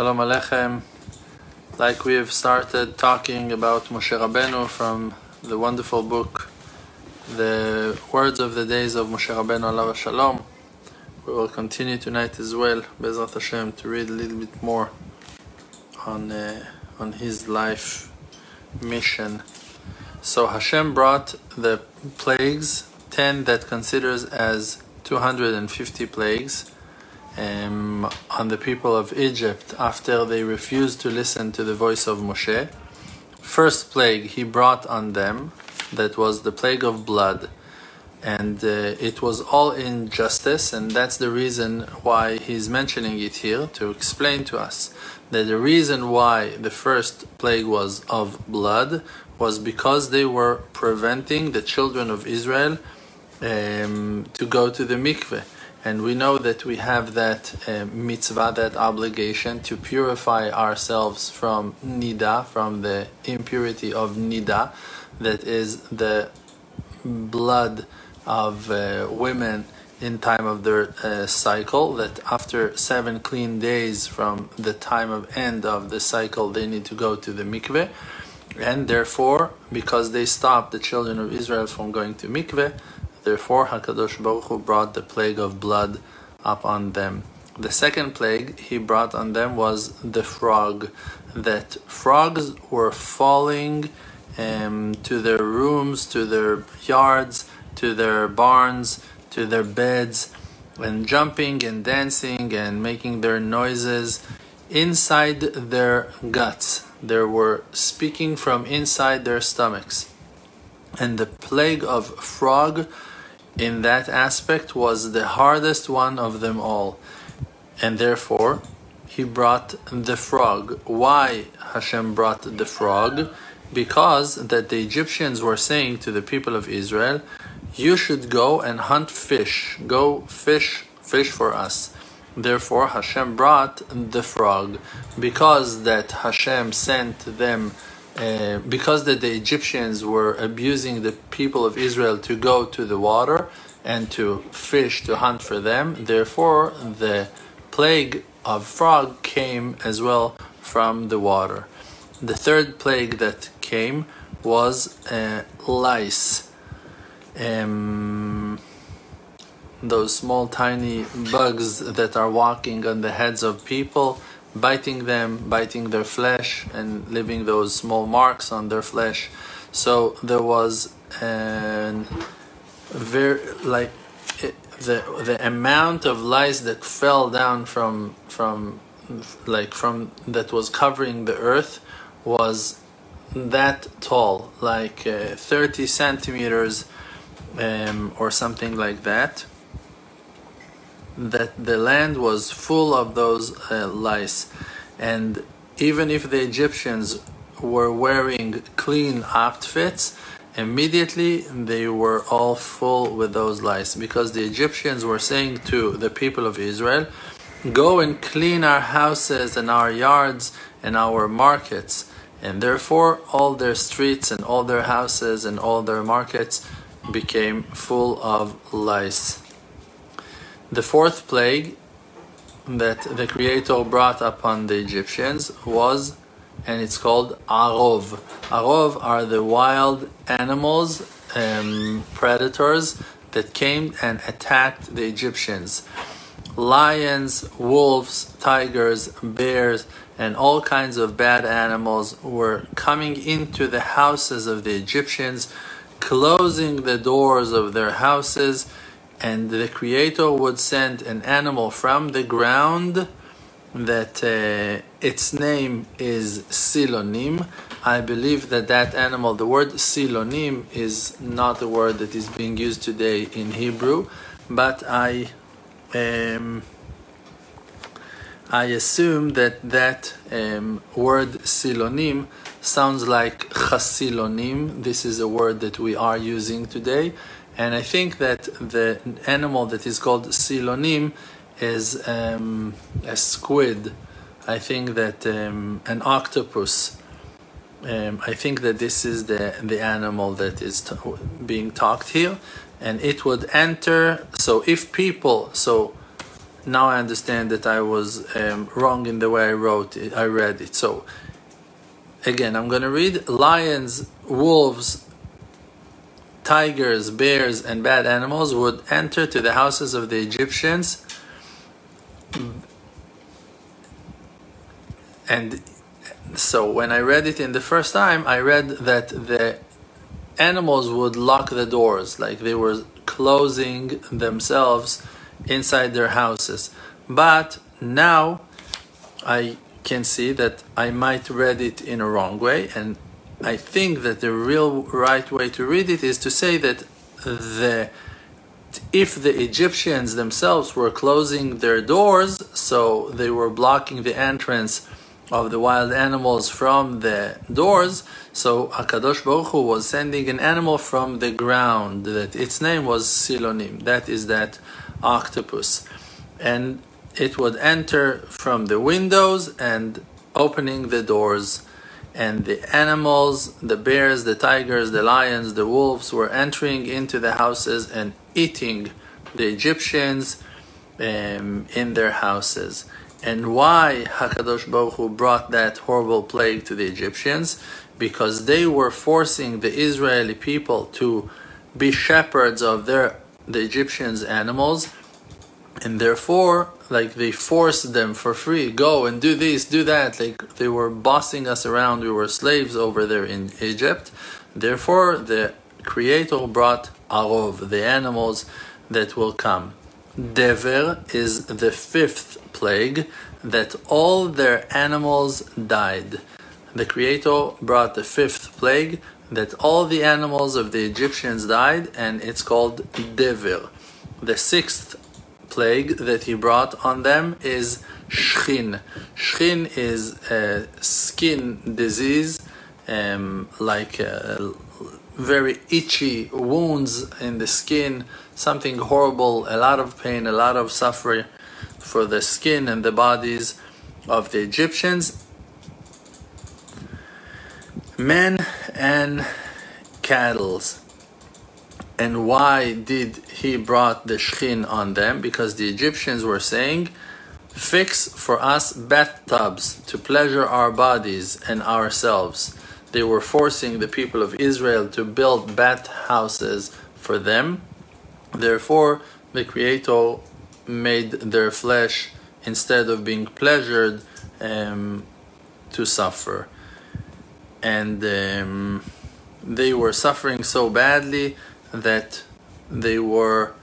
Shalom Aleichem. Like we have started talking about Moshe Rabbeinu from the wonderful book, The Words of the Days of Moshe Rabbeinu Alav Shalom. We will continue tonight as well, Bezrat Hashem, to read a little bit more on, uh, on his life mission. So Hashem brought the plagues, 10 that considers as 250 plagues um, on the people of Egypt after they refused to listen to the voice of Moshe. First plague he brought on them, that was the plague of blood. And uh, it was all injustice, and that's the reason why he's mentioning it here to explain to us that the reason why the first plague was of blood was because they were preventing the children of Israel um, to go to the mikveh and we know that we have that uh, mitzvah, that obligation to purify ourselves from nida, from the impurity of nida, that is the blood of uh, women in time of their uh, cycle. That after seven clean days from the time of end of the cycle, they need to go to the mikveh, and therefore, because they stopped the children of Israel from going to mikveh Therefore, Hakadosh Baruch Hu brought the plague of blood upon them. The second plague he brought on them was the frog. That frogs were falling um, to their rooms, to their yards, to their barns, to their beds, and jumping and dancing and making their noises inside their guts. They were speaking from inside their stomachs. And the plague of frog in that aspect was the hardest one of them all. And therefore, he brought the frog. Why Hashem brought the frog? Because that the Egyptians were saying to the people of Israel, you should go and hunt fish. Go fish, fish for us. Therefore, Hashem brought the frog because that Hashem sent them uh, because that the Egyptians were abusing the people of Israel to go to the water and to fish to hunt for them, therefore the plague of frog came as well from the water. The third plague that came was uh, lice. Um, those small tiny bugs that are walking on the heads of people biting them, biting their flesh, and leaving those small marks on their flesh. So there was an very like it, the the amount of lice that fell down from from like from that was covering the earth was that tall, like uh, 30 centimeters um, or something like that that the land was full of those uh, lice. And even if the Egyptians were wearing clean outfits, immediately they were all full with those lice because the Egyptians were saying to the people of Israel, Go and clean our houses and our yards and our markets. And therefore, all their streets and all their houses and all their markets became full of lice. The fourth plague that the Creator brought upon the Egyptians was, and it's called Arov. Arov are the wild animals, um, predators that came and attacked the Egyptians. Lions, wolves, tigers, bears, and all kinds of bad animals were coming into the houses of the Egyptians, closing the doors of their houses and the creator would send an animal from the ground that uh, its name is silonim i believe that that animal the word silonim is not the word that is being used today in hebrew but i um, I assume that that um, word silonim sounds like chasilonim. This is a word that we are using today, and I think that the animal that is called silonim is um, a squid. I think that um, an octopus. Um, I think that this is the the animal that is t- being talked here, and it would enter. So if people, so now I understand that I was um, wrong in the way I wrote it, I read it. So again, I'm going to read lions, wolves, tigers, bears, and bad animals would enter to the houses of the Egyptians. And so when I read it in the first time, I read that the animals would lock the doors, like they were closing themselves inside their houses. But now I can see that I might read it in a wrong way, and I think that the real right way to read it is to say that the if the Egyptians themselves were closing their doors, so they were blocking the entrance of the wild animals from the doors, so Akadosh Baruch Hu was sending an animal from the ground that its name was Silonim. That is that octopus. And it would enter from the windows and opening the doors. And the animals, the bears, the tigers, the lions, the wolves were entering into the houses and eating the Egyptians um, in their houses. And why Hakadosh Baruch Hu brought that horrible plague to the Egyptians? Because they were forcing the Israeli people to be shepherds of their the Egyptians' animals and therefore like they forced them for free. Go and do this do that. Like they were bossing us around. We were slaves over there in egypt. Therefore the creator brought arov the animals that will come. Dever is the fifth plague that all their animals died. The creator brought the fifth plague that all the animals of the egyptians died and it's called dever. The sixth plague that he brought on them is shchin. Shchin is a skin disease, um, like uh, very itchy wounds in the skin, something horrible, a lot of pain, a lot of suffering for the skin and the bodies of the Egyptians. Men and cattle and why did he brought the shchin on them? Because the Egyptians were saying, fix for us bathtubs to pleasure our bodies and ourselves. They were forcing the people of Israel to build bath houses for them. Therefore, the Creator made their flesh, instead of being pleasured, um, to suffer. And um, they were suffering so badly that they were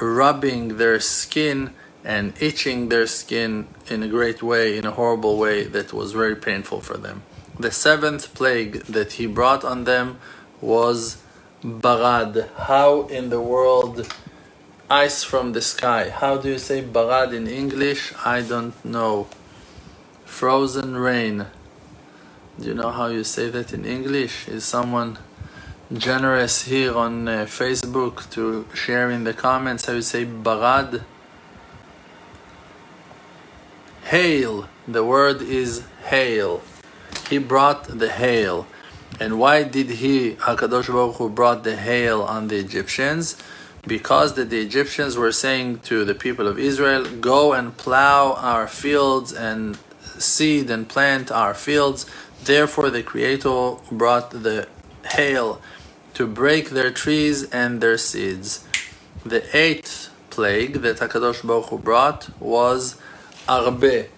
rubbing their skin and itching their skin in a great way, in a horrible way that was very painful for them. The seventh plague that he brought on them was barad. How in the world ice from the sky? How do you say barad in English? I don't know. Frozen rain. Do you know how you say that in English? Is someone generous here on uh, Facebook to share in the comments how you say barad. Hail, the word is hail. He brought the hail. And why did he, HaKadosh Baruch Hu, brought the hail on the Egyptians? Because the, the Egyptians were saying to the people of Israel, go and plow our fields and seed and plant our fields. Therefore, the Creator brought the hail to break their trees and their seeds. The eighth plague that Hakadosh Baruch Hu brought was arbe.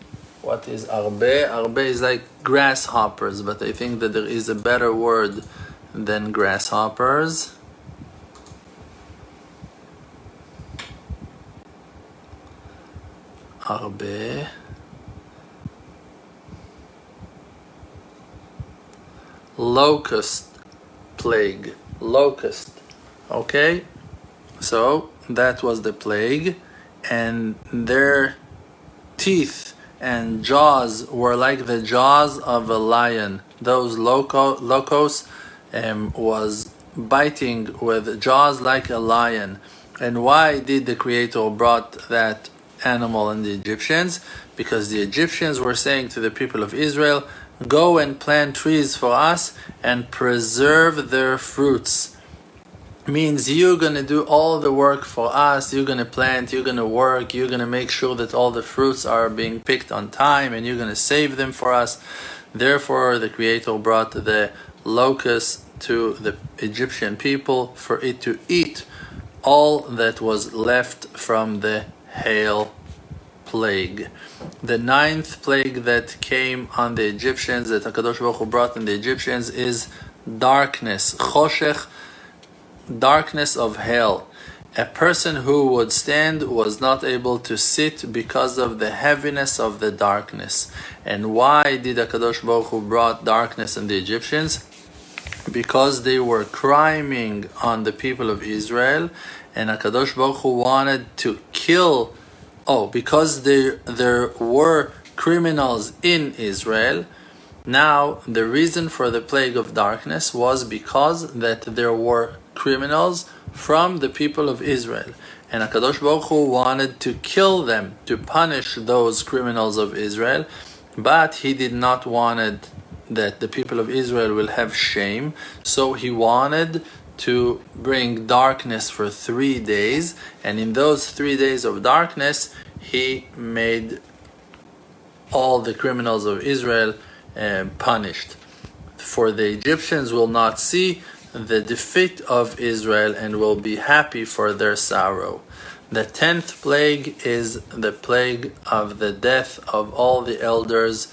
What is arbe? Arbe is like grasshoppers, but I think that there is a better word than grasshoppers. Arbe. Locust plague locust. Okay? So that was the plague, and their teeth and jaws were like the jaws of a lion. Those loco locos um, was biting with jaws like a lion. And why did the Creator brought that animal in the Egyptians? Because the Egyptians were saying to the people of Israel, Go and plant trees for us and preserve their fruits. means you're to do all the work for us. You're to plant, you're to work, you're to make sure that all the fruits are being picked on time, and you're to save them for us. Therefore, the Creator brought the locust to the Egyptian people for it to eat all that was left from the hail plague. The ninth plague that came on the Egyptians, that HaKadosh Baruch Hu brought on the Egyptians, is darkness. Choshech darkness of hell. A person who would stand was not able to sit because of the heaviness of the darkness. And why did Akadosh Baruch Hu brought darkness on the Egyptians? Because they were criming on the people of Israel, and Akadosh Baruch Hu wanted to kill. Oh, because there there were criminals in Israel. Now the reason for the plague of darkness was because that there were criminals from the people of Israel. And HaKadosh Baruch Hu wanted to kill them, to punish those criminals of Israel, but he did not wanted that the people of Israel will have shame, so he wanted to bring darkness for three days, and in those three days of darkness, he made all the criminals of Israel uh, punished. For the Egyptians will not see, the defeat of Israel and will be happy for their sorrow. The tenth plague is the plague of the death of all the elders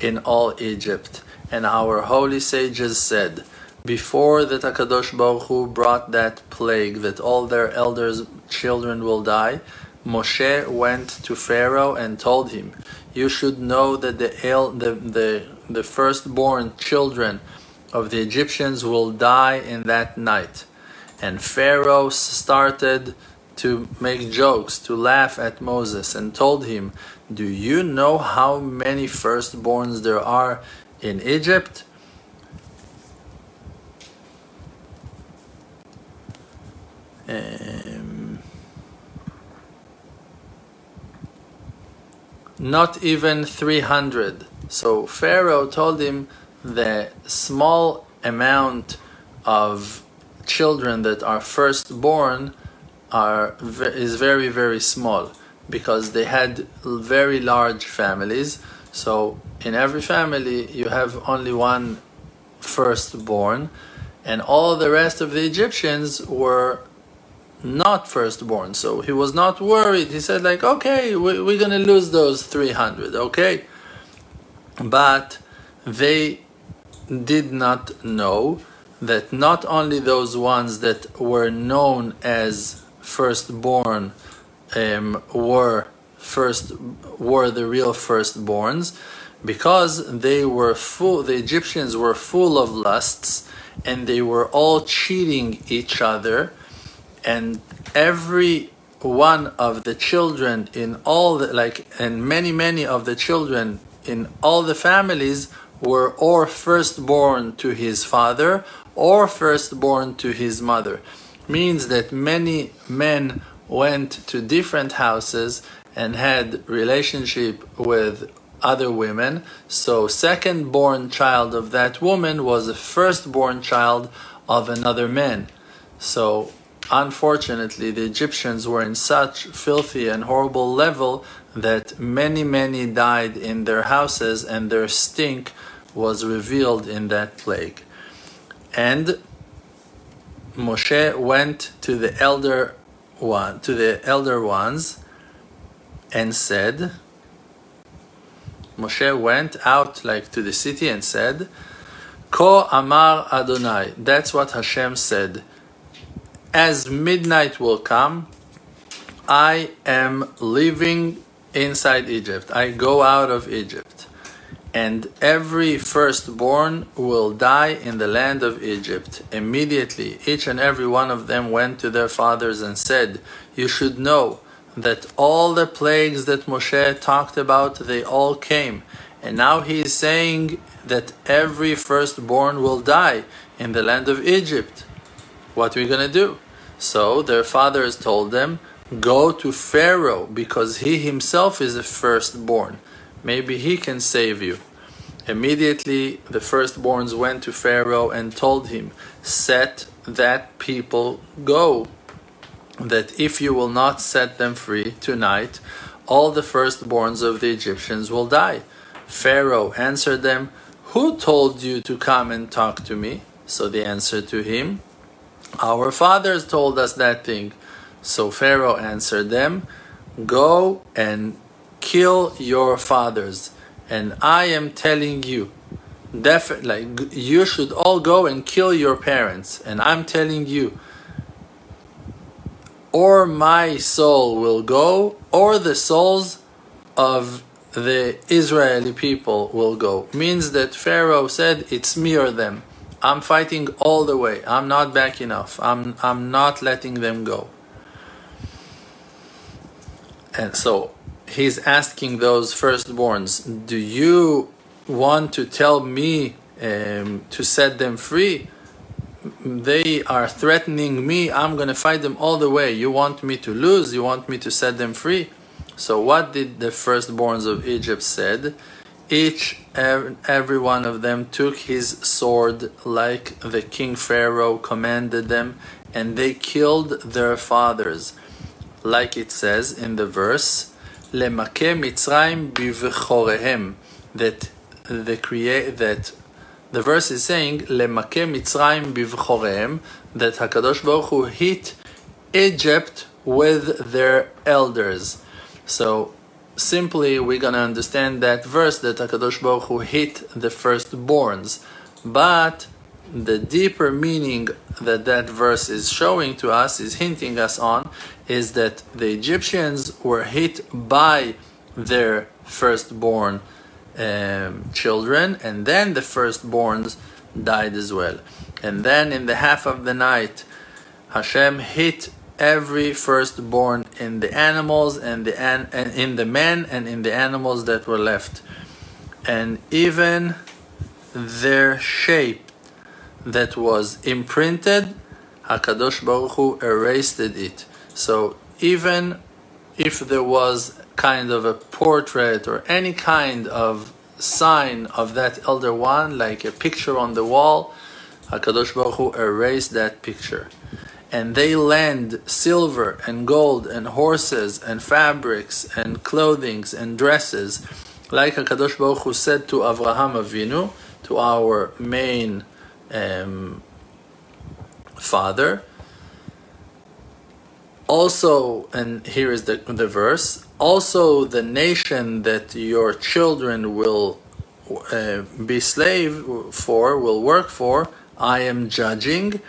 in all Egypt. And our holy sages said, before the Takadosh Baruch Hu brought that plague that all their elders' children will die, Moshe went to Pharaoh and told him, "You should know that the the the, the firstborn children of the Egyptians will die in that night. And Pharaoh started to make jokes, to laugh at Moses, and told him, Do you know how many firstborns there are in Egypt? Um, not even 300. So Pharaoh told him, the small amount of children that are first born are is very very small because they had very large families so in every family you have only one firstborn and all the rest of the Egyptians were not firstborn so he was not worried. He said like okay we, we're gonna lose those 300 okay? But they did not know that not only those ones that were known as firstborn um, were first were the real firstborns because they were full the Egyptians were full of lusts and they were all cheating each other and every one of the children in all the like and many many of the children in all the families were or firstborn to his father or firstborn to his mother. Means that many men went to different houses and had relationship with other women. So second born child of that woman was a firstborn child of another man. So unfortunately the Egyptians were in such filthy and horrible level that many many died in their houses and their stink was revealed in that plague. And Moshe went to the elder one to the elder ones and said Moshe went out like to the city and said Ko Amar Adonai that's what Hashem said as midnight will come I am leaving inside Egypt I go out of Egypt and every firstborn will die in the land of Egypt. Immediately, each and every one of them went to their fathers and said, You should know that all the plagues that Moshe talked about, they all came. And now he is saying that every firstborn will die in the land of Egypt. What are we going to do? So their fathers told them, Go to Pharaoh because he himself is a firstborn. Maybe he can save you. Immediately the firstborns went to Pharaoh and told him, Set that people go. That if you will not set them free tonight, all the firstborns of the Egyptians will die. Pharaoh answered them, Who told you to come and talk to me? So they answered to him, Our fathers told us that thing. So Pharaoh answered them, Go and kill your fathers. And I am telling you, definitely, like, you should all go and kill your parents. And I'm telling you, or my soul will go, or the souls of the Israeli people will go. Means that Pharaoh said, It's me or them. I'm fighting all the way. I'm not backing off. I'm, I'm not letting them go. And so he's asking those firstborns, Do you want to tell me um, to set them free? They are threatening me. I'm going to fight them all the way. You want me to lose? You want me to set them free? So, what did the firstborns of Egypt said? Each, every one of them took his sword like the king Pharaoh commanded them, and they killed their fathers. Like it says in the verse, "Lemake Mitzrayim bivchorehem," that the create that the verse is saying "Lemake Mitzrayim bivchorehem," that Hakadosh Baruch Hu hit Egypt with their elders. So simply we're gonna understand that verse that Hakadosh Baruch Hu hit the firstborns, but the deeper meaning that that verse is showing to us is hinting us on is that the Egyptians were hit by their firstborn um, children, and then the firstborns died as well. And then in the half of the night, Hashem hit every firstborn in the animals and the an, and in the men and in the animals that were left, and even their shape that was imprinted, Hakadosh Baruch Hu erased it. So even if there was kind of a portrait or any kind of sign of that elder one, like a picture on the wall, Hakadosh Baruch Hu erased that picture and they lend silver and gold and horses and fabrics and clothings and dresses, like Hakadosh Baruch Hu said to Avraham Avinu, to our main um, father. Also, and here is the, the verse. Also, the nation that your children will uh, be slave for, will work for, I am judging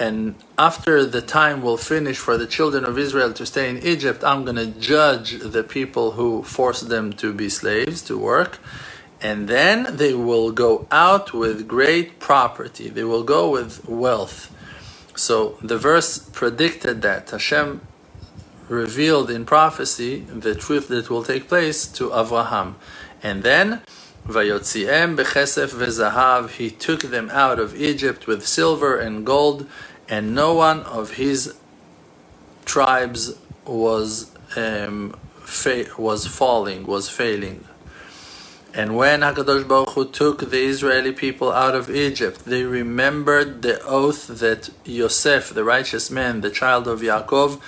and after the time will finish for the children of Israel to stay in Egypt, I'm going to judge the people who forced them to be slaves, to work, and then they will go out with great property. They will go with wealth. So the verse predicted that Hashem revealed in prophecy the truth that will take place to Avraham. And then Vayotziem bechesef vezahav. He took them out of Egypt with silver and gold, and no one of his tribes was um, fa- was falling, was failing. And when Hakadosh Baruch Hu took the Israeli people out of Egypt, they remembered the oath that Yosef, the righteous man, the child of Yaakov,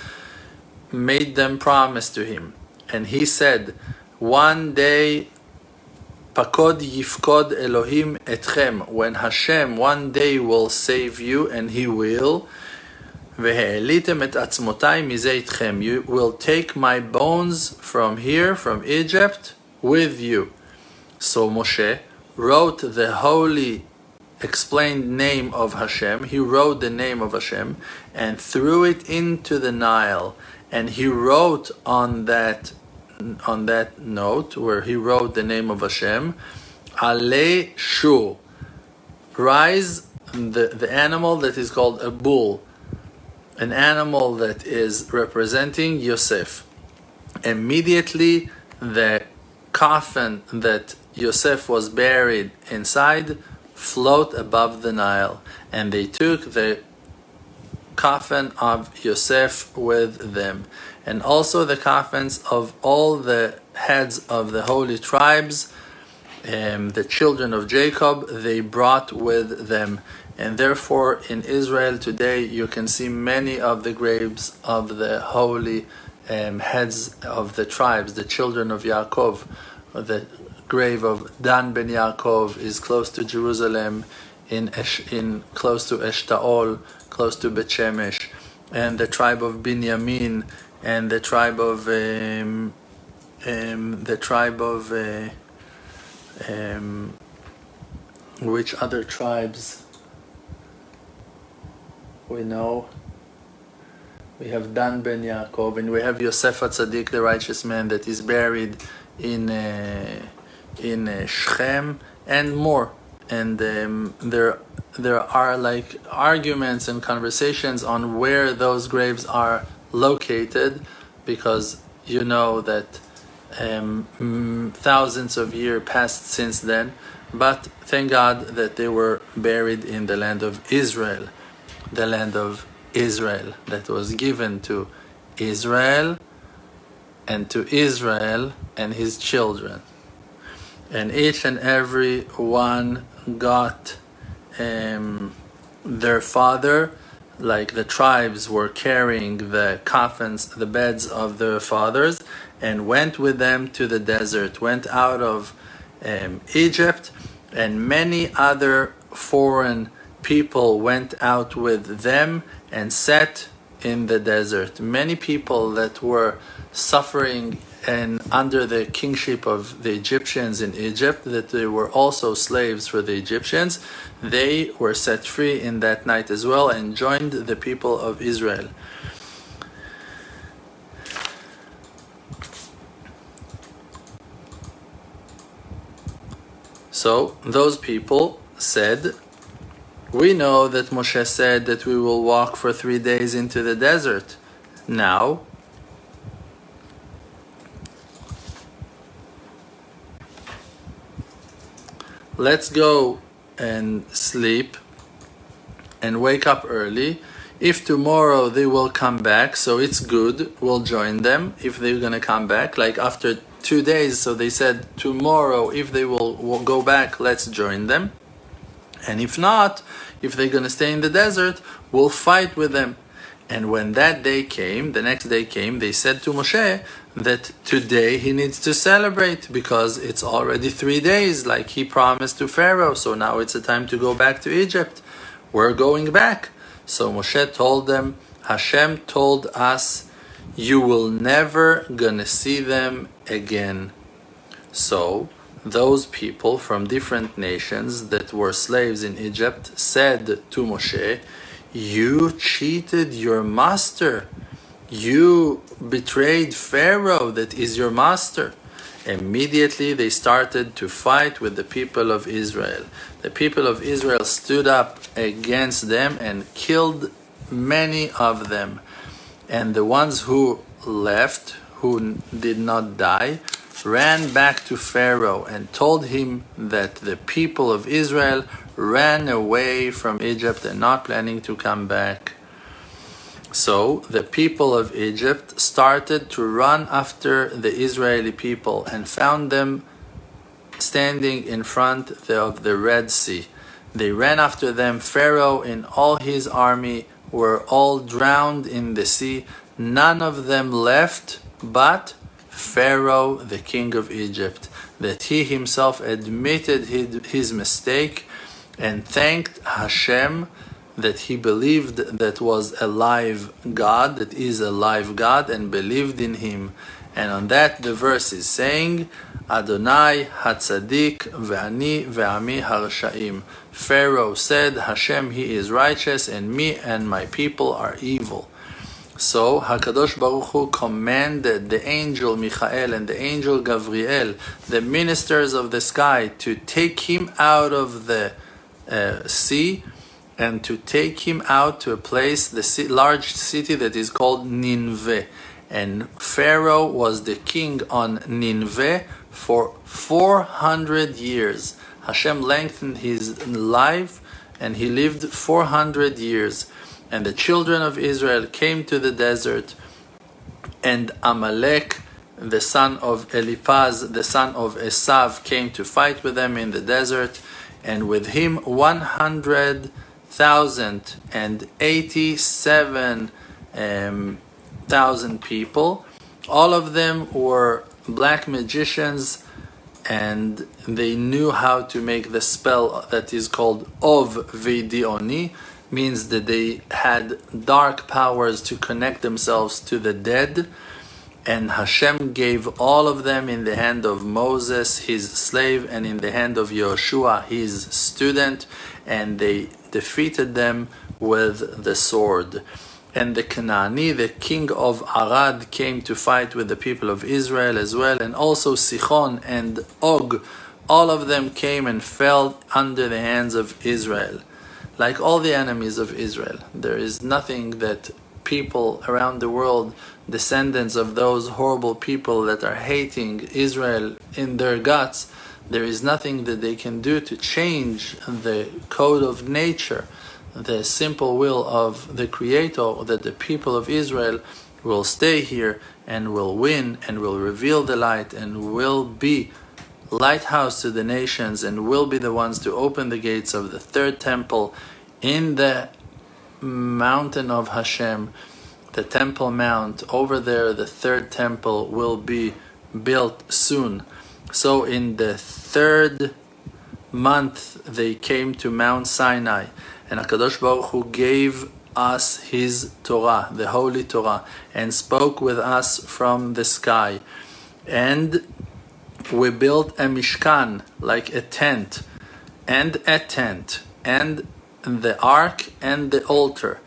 made them promise to him. And he said, One day Pakod Yifkod Elohim Etchem, when Hashem one day will save you, and He will. Ve'elitem et atzmotai mizeitchem. You will take my bones from here, from Egypt, with you. So Moshe wrote the holy explained name of Hashem. He wrote the name of Hashem and threw it into the Nile. And he wrote on that on that note where he wrote the name of Hashem, Ale Shur, rise the, the animal that is called a bull, an animal that is representing Yosef. Immediately the coffin that Yosef was buried inside float above the Nile, and they took the coffin of Yosef with them and also the coffins of all the heads of the holy tribes um, the children of Jacob, they brought with them. And therefore, in Israel today, you can see many of the graves of the holy um, heads of the tribes, the children of Yaakov. The grave of Dan ben Yaakov is close to Jerusalem, in, Esh, in close to Eshtaol, close to Bet Shemesh, and the tribe of Binyamin, and the tribe of um, um, the tribe of uh, um, which other tribes we know. We have Dan ben Yaakov, and we have Yosef Atzadik, the righteous man, that is buried in uh, in uh, Shechem, and more. And um, there there are like arguments and conversations on where those graves are located, because you know that um, thousands of years passed since then. But thank God that they were buried in the land of Israel, the land of Israel that was given to Israel and to Israel and his children. And each and every one got um, their father, like the tribes were carrying the coffins, the beds of their fathers, and went with them to the desert, went out of um, Egypt, and many other foreign people went out with them and sat in the desert. Many people that were suffering and under the kingship of the Egyptians in Egypt, that they were also slaves for the Egyptians, they were set free in that night as well and joined the people of Israel. So those people said, We know that Moshe said that we will walk for three days into the desert. Now, let's go and sleep and wake up early. If tomorrow they will come back, so it's good, we'll join them if they're gonna come back, like after two days. So they said, tomorrow, if they will, will go back, let's join them. And if not, if they're to stay in the desert, we'll fight with them. And when that day came, the next day came, they said to Moshe that today he needs to celebrate because it's already three days, like he promised to Pharaoh. So now it's a time to go back to Egypt. We're going back. So Moshe told them, Hashem told us you will never gonna see them again. So, those people from different nations that were slaves in Egypt said to Moshe, You cheated your master. You betrayed Pharaoh, that is your master. Immediately they started to fight with the people of Israel. The people of Israel stood up against them and killed many of them and the ones who left, who did not die, ran back to Pharaoh and told him that the people of Israel ran away from Egypt and not planning to come back. So the people of Egypt started to run after the Israeli people and found them standing in front of the Red Sea. They ran after them. Pharaoh and all his army were all drowned in the sea. None of them left but Pharaoh, the king of Egypt, that he himself admitted his mistake and thanked Hashem that he believed that was a live God, that is a live God, and believed in him. And on that, the verse is saying, Adonai Hatzadik ve'ani ve'ami harshaim. Pharaoh said, Hashem, He is righteous, and me and my people are evil. So Hakadosh Baruch Hu commanded the angel Michael and the angel Gabriel, the ministers of the sky, to take him out of the uh, sea and to take him out to a place, the large city that is called Nineveh. And Pharaoh was the king on Nineveh for 400 years. Hashem lengthened his life and he lived 400 years. And the children of Israel came to the desert, and Amalek the son of Eliphaz, the son of Esav, came to fight with them in the desert, and with him 100,087 um, thousand people. All of them were black magicians and they knew how to make the spell that is called Ov Vidioni, means that they had dark powers to connect themselves to the dead. And Hashem gave all of them in the hand of Moses, his slave, and in the hand of Yoshua, his student, and they defeated them with the sword. And the Canaani, the king of Arad, came to fight with the people of Israel as well, and also Sichon and Og, all of them came and fell under the hands of Israel. Like all the enemies of Israel, there is nothing that people around the world, descendants of those horrible people that are hating Israel in their guts, there is nothing that they can do to change the code of nature the simple will of the Creator that the people of Israel will stay here and will win and will reveal the light and will be lighthouse to the nations and will be the ones to open the gates of the third temple in the mountain of Hashem, the Temple Mount. Over there, the third temple will be built soon. So, in the third month, they came to Mount Sinai and HaKadosh Baruch Hu gave us His Torah, the Holy Torah, and spoke with us from the sky. And we built a Mishkan, like a tent, and a tent, and the ark and the altar.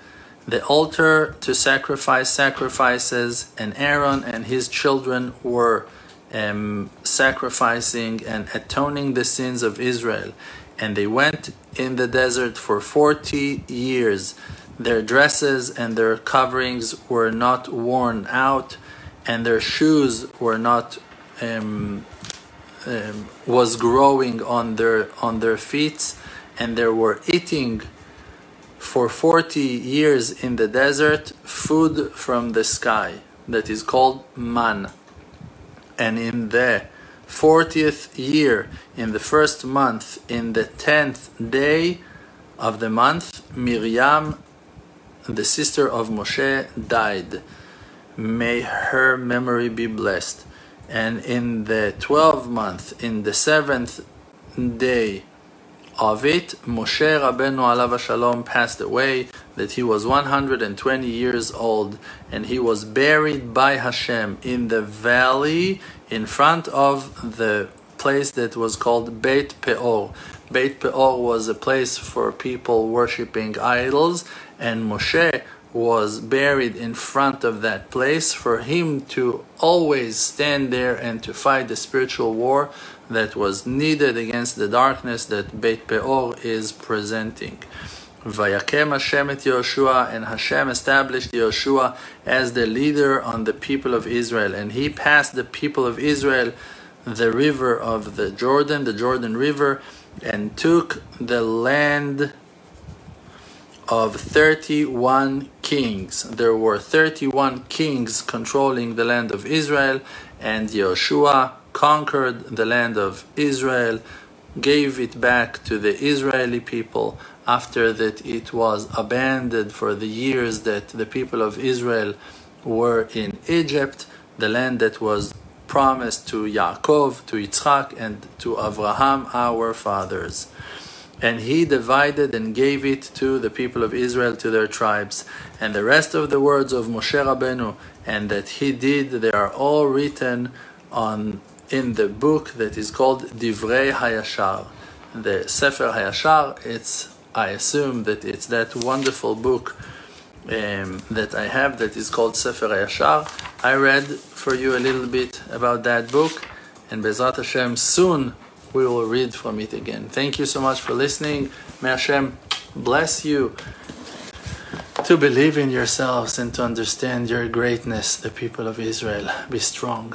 The altar to sacrifice sacrifices, and Aaron and his children were um, sacrificing and atoning the sins of Israel and they went in the desert for 40 years. Their dresses and their coverings were not worn out, and their shoes were not um, um, was growing on their on their feet, and they were eating for 40 years in the desert food from the sky that is called man. And in the 40th year, in the first month, in the 10th day of the month, Miriam, the sister of Moshe, died. May her memory be blessed. And in the 12th month, in the 7th day of it, Moshe Rabbeinu alav shalom passed away, that he was 120 years old, and he was buried by Hashem in the valley in front of the place that was called Beit Peor. Beit Peor was a place for people worshipping idols, and Moshe was buried in front of that place for him to always stand there and to fight the spiritual war that was needed against the darkness that Beit Peor is presenting. Vayakem Hashem et Yoshua, and Hashem established Yoshua as the leader on the people of Israel, and he passed the people of Israel the river of the Jordan, the Jordan River, and took the land of 31 kings. There were 31 kings controlling the land of Israel, and Yoshua conquered the land of Israel, gave it back to the Israeli people after that it was abandoned for the years that the people of Israel were in Egypt, the land that was promised to Yaakov, to Yitzchak, and to Avraham, our fathers. And he divided and gave it to the people of Israel, to their tribes. And the rest of the words of Moshe Rabbeinu, and that he did, they are all written on in the book that is called Divrei Hayashar. The Sefer Hayashar, it's I assume that it's that wonderful book um, that I have that is called Sefer Yashar. I read for you a little bit about that book, and Bezrat Hashem, soon we will read from it again. Thank you so much for listening. May Hashem bless you to believe in yourselves and to understand your greatness, the people of Israel. Be strong.